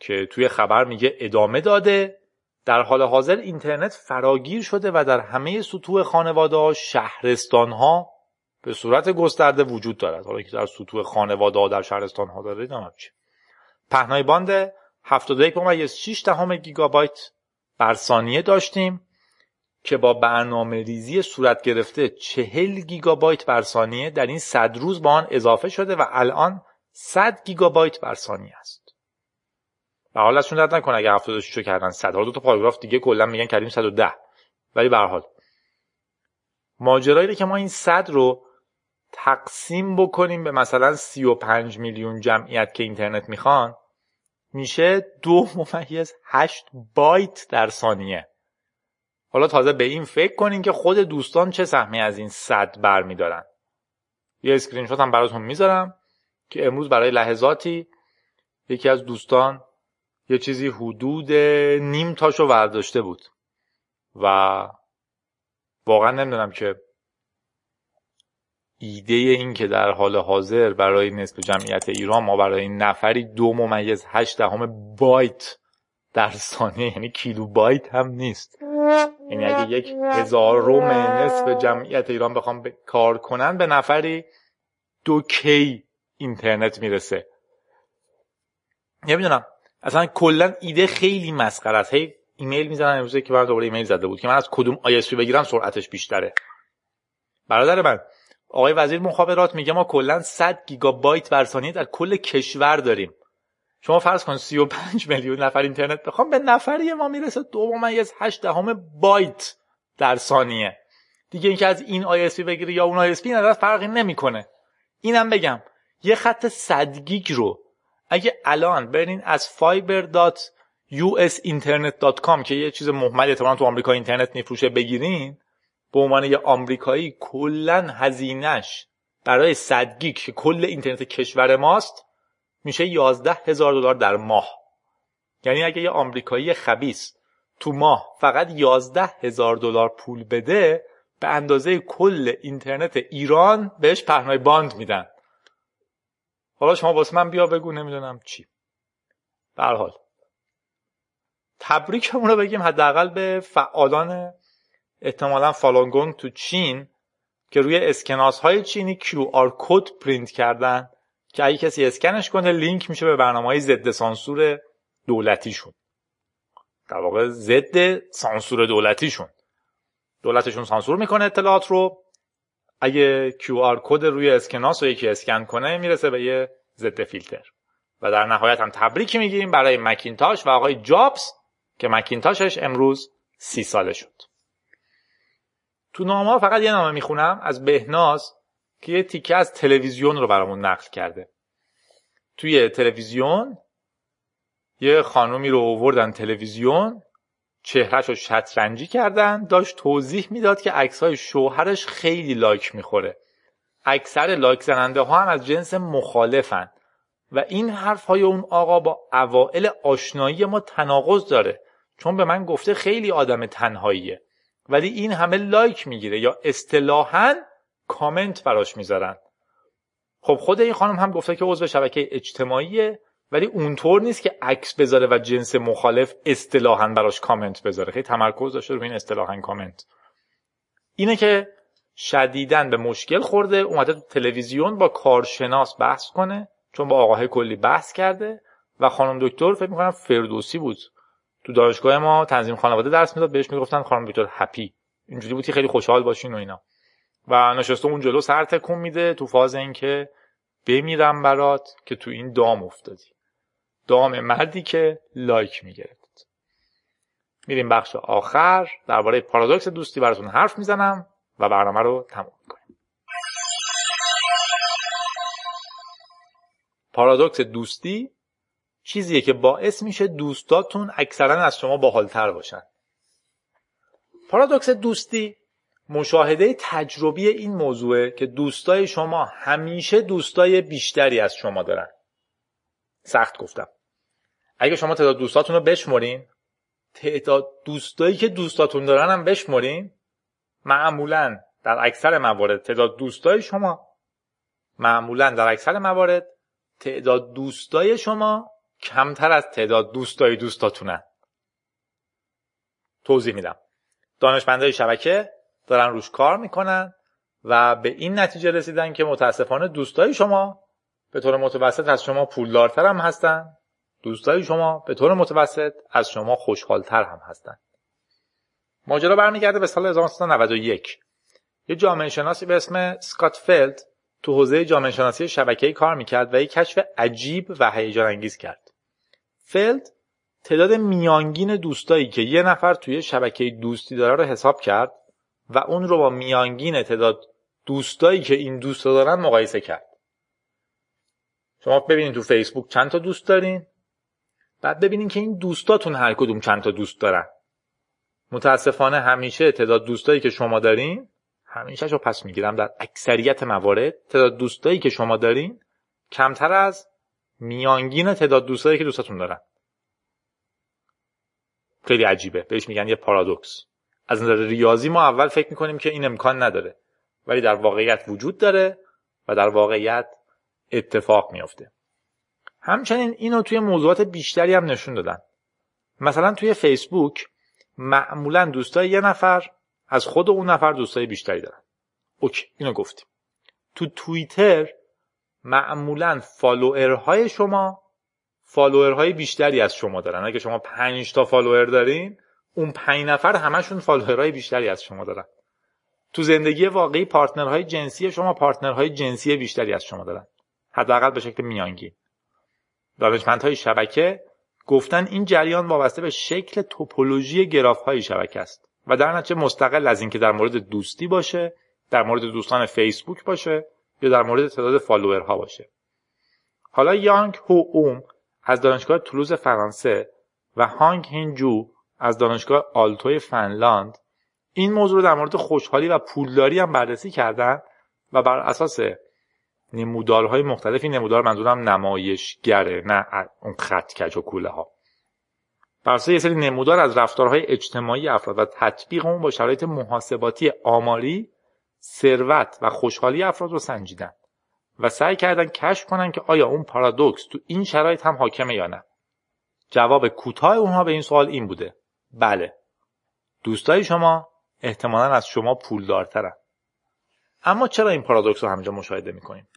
که توی خبر میگه ادامه داده. در حال حاضر اینترنت فراگیر شده و در همه سطوح خانواده ها شهرستان ها به صورت گسترده وجود دارد. حالا که در سطوح خانواده ها در شهرستان ها داره چی؟ پهنای باند 71.6 دهم گیگابایت بر ثانیه داشتیم. که با برنامه ریزی صورت گرفته 40 گیگابایت بر ثانیه در این 100 روز با آن اضافه شده و الان 100 گیگابایت بر ثانیه است. و حال ازشون درد نکنه اگه 76 رو کردن. 100 حالا دو تا پاراگراف دیگه کلا میگن کردیم 110 ولی به هر حال. ماجرایی که ما این 100 رو تقسیم بکنیم به مثلا 35 میلیون جمعیت که اینترنت می‌خوان میشه دو ممیز 8 بایت در ثانیه. حالا تازه به این فکر کنین که خود دوستان چه سهمی از این صد برمیدارن. یه اسکرین شات هم براتون می‌ذارم که امروز برای لحظاتی یکی از دوستان یه چیزی حدود نیم تاشو ورداشته بود و واقعا نمی‌دونم که ایده این که در حال حاضر برای نصف جمعیت ایران ما برای نفری دو ممیز هشت دهم بایت در ثانیه یعنی کیلو بایت هم نیست. یعنی اگه یک هزارم نصف جمعیت ایران بخوام کار کنن به نفری دو K اینترنت می‌رسه. نمی‌دونم. اصلا کلا ایده خیلی مسخره است. هی ایمیل می‌زنن امروزه که من دوباره ایمیل زده بود که من از کدوم ISP بگیرم سرعتش بیشتره. برادر من آقای وزیر مخابرات میگه ما کلا 100 گیگابایت بر ثانیه در کل کشور داریم. شما فرض کن 35 میلیون نفر اینترنت بخوام به نفری ما می‌رسه دو ممیز 8 دهم بایت در ثانیه. دیگه اینکه از این ISP بگیره یا اون ISP فرقی نمی‌کنه. اینم بگم یه خط 100 گیگ رو اگه الان برین از fiber.usinternet.com که یه چیز محمد احتمالاً تو آمریکا اینترنت میفروشه بگیرین به عنوان یه آمریکایی کلا هزینش برای 100 گیگ که کل اینترنت کشور ماست میشه 11 هزار دلار در ماه. یعنی اگه یه آمریکایی خبیس تو ماه فقط 11 هزار دلار پول بده به اندازه کل اینترنت ایران بهش پهنای باند میدن. حالا شما واسه من بیا بگو نمی‌دونم چی. به حال. تبریکمون رو بگیم حداقل به فعالان احتمالا فالانگونگ تو چین که روی اسکناس های چینی QR code پرینت کردن. که اگه کسی اسکنش کنه لینک میشه به برنامه های ضد سانسور دولتیشون. در واقع ضد سانسور دولتیشون. دولتشون سانسور می‌کنه اطلاعات رو. اگه QR code روی اسکناس رو یکی اسکن کنه می‌رسه به یه ضد فیلتر. و در نهایت هم تبریک می‌گیم برای مکینتاش و آقای جابز که مکینتاشش امروز سی ساله شد. تو نامه فقط یه نامه می‌خونم. از بهناز که یه تیکه از تلویزیون رو برامون نقل کرده. توی تلویزیون یه خانومی رو اووردن تلویزیون چهرش رو شطرنجی کردن داشت توضیح می‌داد که عکس های شوهرش خیلی لایک می‌خوره. اکثر لایک زننده ها هم از جنس مخالفن و این حرف های اون آقا با اوائل آشنایی ما تناقض داره. چون به من گفته خیلی آدم تنهاییه. ولی این همه لایک می‌گیره یا اصطلاحا کامنت براش می‌ذارن. خب خود این خانم هم گفته که عضو شبکه اجتماعیه ولی اونطور نیست که عکس بذاره و جنس مخالف اصطلاحا براش کامنت بذاره. خیلی تمرکز داشته رو این اصطلاحا کامنت. اینه که شدیدن به مشکل خورده اومده تو تلویزیون با کارشناس بحث کنه چون با آقاهای کلی بحث کرده و خانم دکتر فکر می‌کنم فردوسی بود. تو دانشگاه ما تنظیم خانواده درس می‌داد بهش می‌گفتن خانم دکتر هپی. اینجوری بود خیلی خوشحال باشین و اینا. و نشسته اون جلو سر تکون میده تو فاز اینکه بمیرم برات که تو این دام افتادی. دام مردی که لایک می‌گرفت. میریم بخش آخر. درباره پارادوکس دوستی براتون حرف می‌زنم و برنامه رو تموم کنیم پارادوکس دوستی چیزیه که باعث میشه دوستاتون اکثرا از شما باحالتر باشن. پارادوکس دوستی مشاهده تجربی این موضوعه که دوستای شما همیشه دوستای بیشتری از شما دارن. سخت گفتم. اگه شما تعداد دوستاتون رو بشمرین تعداد دوستایی که دوستاتون دارن هم بشمرین معمولا در اکثر موارد تعداد دوستای شما معمولا در اکثر موارد تعداد دوستای شما کمتر از تعداد دوستای دوستاتونن. توضیح میدم. دانشمندای شبکه دارن روش کار می‌کنن و به این نتیجه رسیدن که متاسفانه دوستای شما به طور متوسط از شما پولدارتر هم هستن. دوستای شما به طور متوسط از شما خوشحالتر هم هستن. ماجرا برمیگرده به سال 1991 یه جامعه شناسی به اسم اسکات فلد تو حوزه جامعه شناسی شبکه‌ای کار می‌کرد و یک کشف عجیب و هیجان انگیز کرد. فلد تعداد میانگین دوستایی که یه نفر توی شبکه دوستی داره رو حساب کرد و اون رو با میانگین تعداد دوستایی که این دوست دارن مقایسه کرد. شما ببینید تو فیسبوک چند تا دوست دارین؟ بعد ببینین که این دوستاتون هر کدوم چند تا دوست دارن. متاسفانه همیشه تعداد دوستایی که شما دارین همیشه رو پس می‌گیرم. در اکثریت موارد تعداد دوستایی که شما دارین کمتر از میانگین تعداد دوستایی که دوستاتون دارن. خیلی عجیبه. بهش میگن یه پارادوکس. از نظر ریاضی ما اول فکر می‌کنیم که این امکان نداره ولی در واقعیت وجود داره و در واقعیت اتفاق میافته. همچنین اینو توی موضوعات بیشتری هم نشون دادن. مثلا توی فیسبوک معمولا دوستای یه نفر از خود اون نفر دوستای بیشتری دارن. OK اینو گفتیم. تو توییتر معمولا follower های شما follower های بیشتری از شما دارن. اگه شما پنج تا follower دارین اون پنج نفر همشون follower های بیشتری از شما دارن. تو زندگی واقعی partner های جنسی شما partner های جنسی بیشتری از شما دارن. حداقل به شکل میانگین. دانشمندهای شبکه گفتن این جریان وابسته به شکل توپولوژی گراف های شبکه است و در نتیجه مستقل از اینکه در مورد دوستی باشه در مورد دوستان فیسبوک باشه یا در مورد تعداد فالوورها باشه. حالا یانگ هو اوم از دانشگاه تولوز فرانسه و هانگ هینجو از دانشگاه آلتوی فنلاند این موضوع رو در مورد خوشحالی و پولداری هم بررسی کردن و بر اساس نمودارهای مختلفی نمودار منظورم نمایشگره نه اون خط کج و کوله ها بر یه سری نمودار از رفتارهای اجتماعی افراد و تطبیق اون با شرایط محاسباتی آماری ثروت و خوشحالی افراد رو سنجیدن و سعی کردن کشف کنن که آیا اون پارادوکس تو این شرایط هم حاکمه یا نه. جواب کوتاه اونها به این سوال این بوده. بله. دوستای شما احتمالا از شما پولدارترن. اما چرا این پارادوکس رو همینجا مشاهده می‌کنیم؟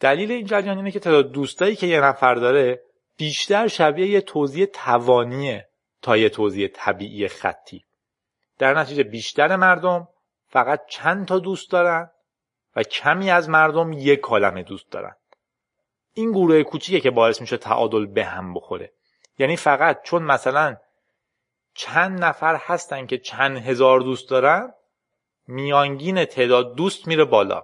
دلیل این جریان اینه که تعداد دوستایی که یه نفر داره بیشتر شبیه یه توضیح توانیه تا یه توضیح طبیعی خطی. در نتیجه بیشتر مردم فقط چند تا دوست دارن و کمی از مردم یک کلمه دوست دارن. این گروه کوچیکه که باعث میشه تعادل به هم بخوره. یعنی فقط چون مثلا چند نفر هستن که چند هزار دوست دارن میانگین تعداد دوست میره بالا.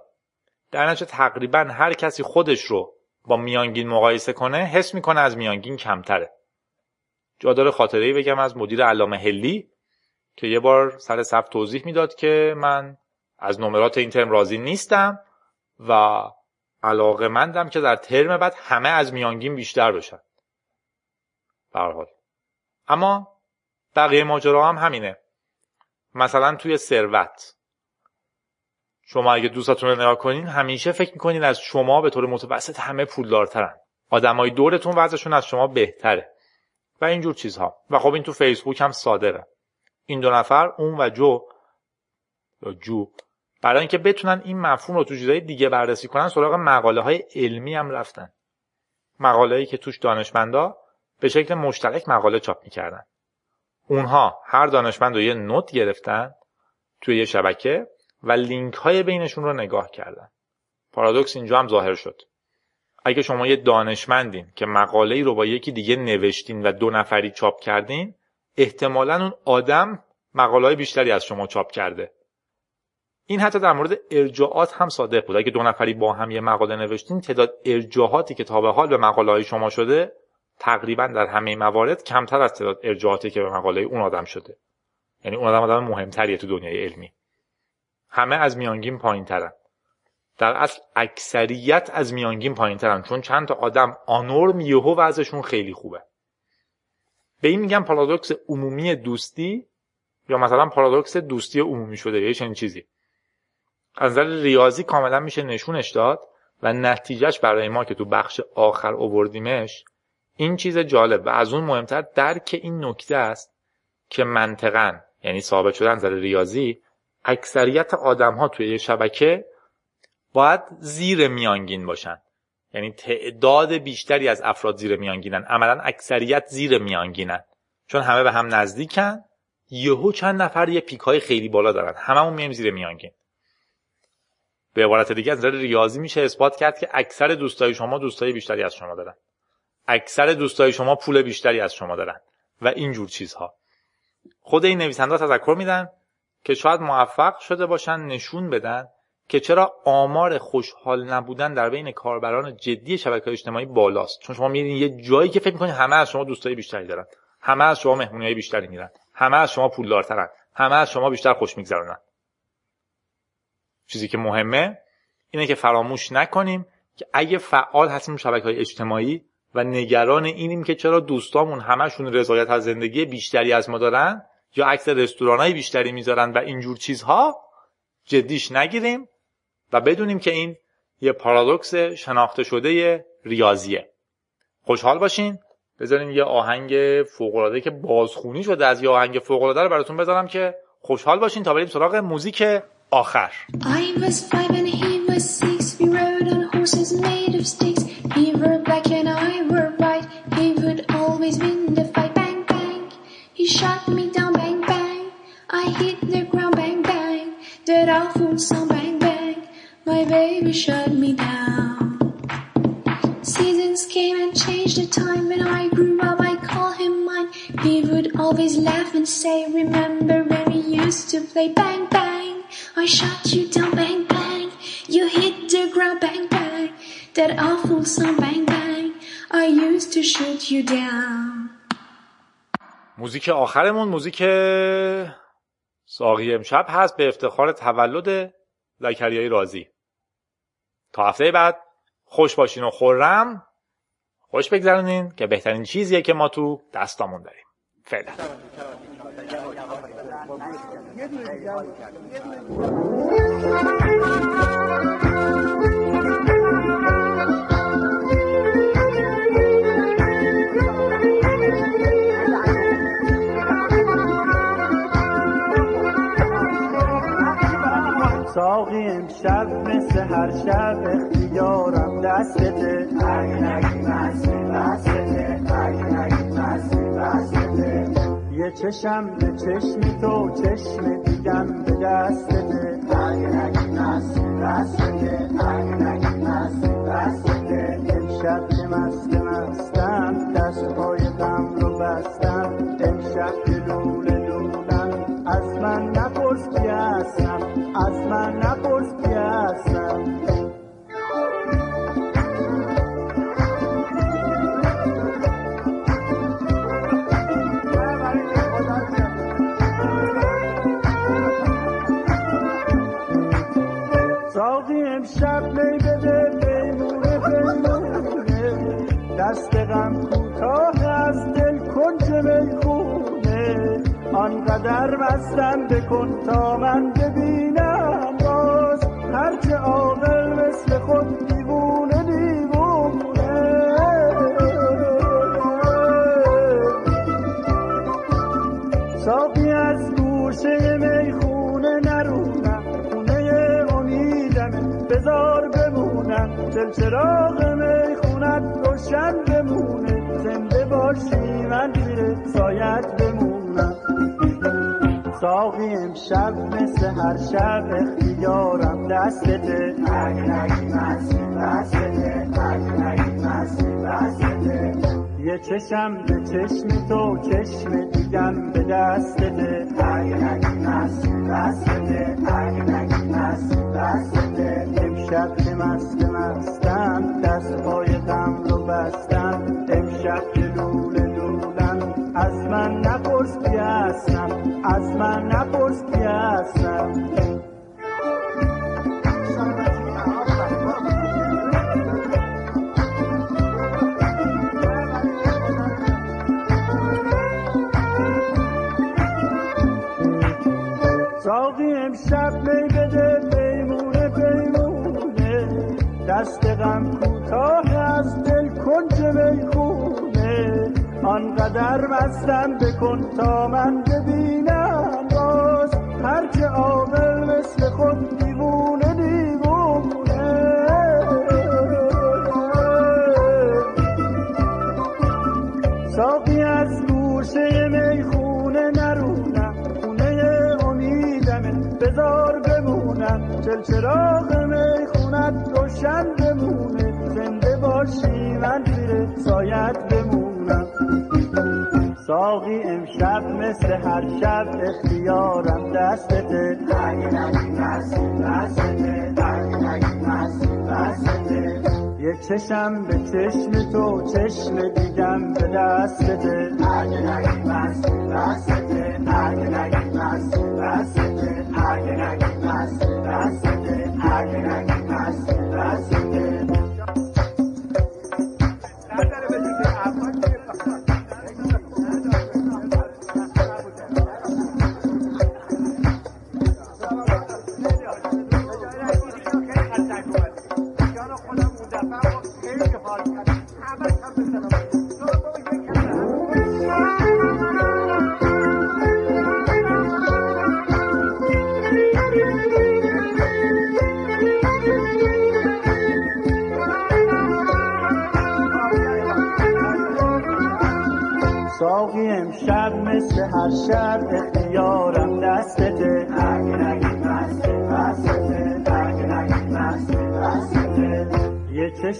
در نتیجه تقریبا هر کسی خودش رو با میانگین مقایسه کنه حس می‌کنه از میانگین کمتره. جا داره خاطره ای بگم از مدیر علامه هلی که یه بار سر صف توضیح می‌داد که من از نمرات این ترم راضی نیستم و علاقه مندم که در ترم بعد همه از میانگین بیشتر بشن. حال. اما بقیه ماجرا هم همینه. مثلا توی ثروت. شما اگه دوستاتون رو نگاه کنین همیشه فکر می‌کنین از شما به طور متوسط همه پولدارترن. آدمای دورتون وضعشون از شما بهتره. و اینجور چیزها. و خب این تو فیسبوک هم صادقه این دو نفر اون و جو یا جو برای اینکه بتونن این مفهوم رو تو چیزای دیگه بررسی کنن سراغ مقاله های علمی هم رفتن. مقاله‌ای که توش دانشمندا به شکل مشترک مقاله چاپ می‌کردن. اونها هر دانشمند رو یه نوت گرفتن توی یه شبکه و لینک های بینشون رو نگاه کردن. پارادوکس اینجا هم ظاهر شد. اگه شما یه دانشمندین که مقاله ای رو با یکی دیگه نوشتین و دو نفری چاپ کردین احتمالا اون آدم مقاله های بیشتری از شما چاپ کرده. این حتی در مورد ارجاعات هم صادق بود. اگه دو نفری با هم یه مقاله نوشتین تعداد ارجاعاتی که تا به حال به مقاله های شما شده تقریبا در همه موارد کمتر از تعداد ارجاعاتی که به مقاله اون آدم شده. یعنی اون آدم آدم مهمتریه تو دنیای علمی. همه از میانگین پایین ترن در اصل اکثریت از میانگین پایین ترن چون چند تا آدم آنورم یهو وضعشون خیلی خوبه. به این میگن پارادوکس عمومی دوستی یا مثلا پارادوکس دوستی عمومی شده یه چنین چیزی. از نظر ریاضی کاملا میشه نشونش داد و نتیجهش برای ما که تو بخش آخر اووردیمش این چیز جالب و از اون مهمتر درک این نکته است که منطقا یعنی ثابت شدن نظر ریاضی اکثریت آدم ها توی یه شبکه باید زیر میانگین باشن. یعنی تعداد بیشتری از افراد زیر میانگینن. عملا اکثریت زیر میانگینن. چون همه به هم نزدیکن. یهو چند نفر یه پیک های خیلی بالا دارن. هممون میایم زیر میانگین. به عبارت دیگه از ریاضی میشه اثبات کرد که اکثر دوستای شما دوستای بیشتری از شما دارن. اکثر دوستای شما پول بیشتری از شما دارن و اینجور چیزها. خود این نویسنده تذکر میدن که شاید موفق شده باشن نشون بدن که چرا آمار خوشحال نبودن در بین کاربران جدی شبکه اجتماعی بالاست. چون شما میرین یه جایی که فکر می‌کنید همه از شما دوستای بیشتری دارن. همه از شما مهمونی بیشتری میرن. همه از شما پولدارترن. همه از شما بیشتر خوش میگذرونن. چیزی که مهمه اینه که فراموش نکنیم که اگه فعال هستیم شبکه های اجتماعی و نگران اینیم که چرا دوستامون همشون رضایت از زندگی بیشتری از ما دارن یا عکس رستوران بیشتری می‌ذارن و اینجور چیزها جدیش نگیریم و بدونیم که این یه پارادوکس شناخته شده ریاضیه خوشحال باشین بذاریم یه آهنگ فوق‌العاده که بازخونی شده از یه آهنگ فوق‌العاده رو براتون بذارم که خوشحال باشین تا بریم سراغ موزیک آخر I was five and he was six. We rode on horses made of sticks. He were black shot me down. Bang bang. I hit the ground. Bang bang. That awful sound. Bang bang. My baby shut me down. Seasons came and changed the time. When I grew up, I call him mine. He would always laugh and say, Remember when we used to play bang bang? I shot you down, bang bang. You hit the ground, bang bang. That awful sound, bang bang. I used to shoot you down. موزیک آخرمون موزیک ساقی امشب هست به افتخار تولد زکریای رازی. تا هفته بعد خوش باشین و خورم. خوش بگذرونین که بهترین چیزیه که ما تو دستامون داریم. فعلا. ساقی امشب مثل هر شب اختیارم دستته. یه چشم به چشم تو چشم دیگم به دستته. امشب که مست مستم دست پای غم رو بستم. امشب که لوله لولم از من نپرس کی هستم از من نپرس کی هستم ساقی امشب می بده. آنقدر مستم بکن تا من ببینم باز. هرچه عاقل مثل خود دیوونه دیوونه. ساقی از گوشه می‌خونه نرونم خونه امیدمه بزار بمونم. چل چراغ میخونت روشن بمونه زنده باشی من زیر سایت بمونم. ساقی امشب مثل هر شب اختیارم دستته. نگی دستته. اگه نگی دستته. یه چشم به چشم تو چشم دیگم به دستته. نگی دستته. اگه نگی دستته. امشب که مست مستم دست پای غم رو بستم. امشب که لوله از من نپرس کی هستم از من نپرس کی هستم. ساقی امشب می بده پیمونه پیمونه. دست غم کوتاه از دل کنج می‌خونه آنقدر مستم بکن تا من ببینم باز هرچه عاقل مثل خود دیوونه دیوونه. ساقی از گوشه می‌خونه نرونم خونه امیدمه. بزار بمونم چل چراغ میخونت روشن بمونه. زنده باشی من زیر سایت بمونم. ساقی امشب مثل هر شب اختیارم دستته یه چشم به چشم تو چشم دیگم به دستته دستته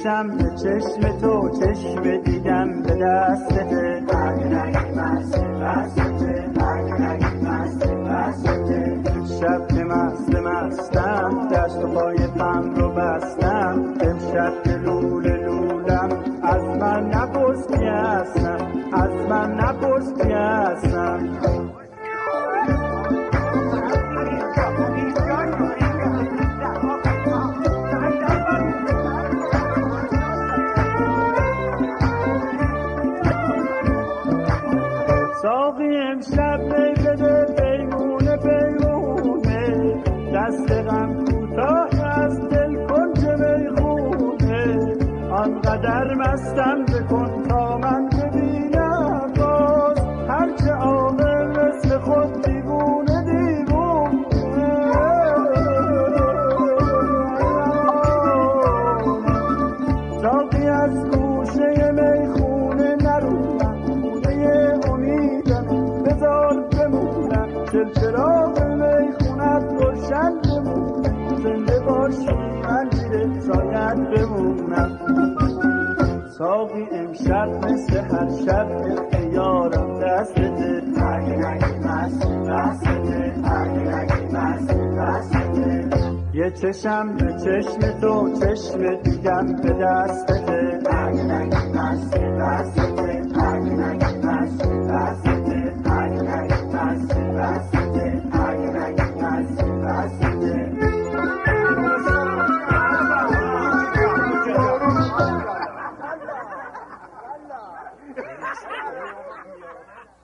یه چشم تو چشم دیگم به دستته. شب که مست مستم دست و پای غم رو بستم مثل هر شب اختیارم دستته اگه نگی مسیح دستته اگه نگی مسیح دستته یه چشم به چشم تو چشم دیگم به دستته اگه نگی مسیح دستته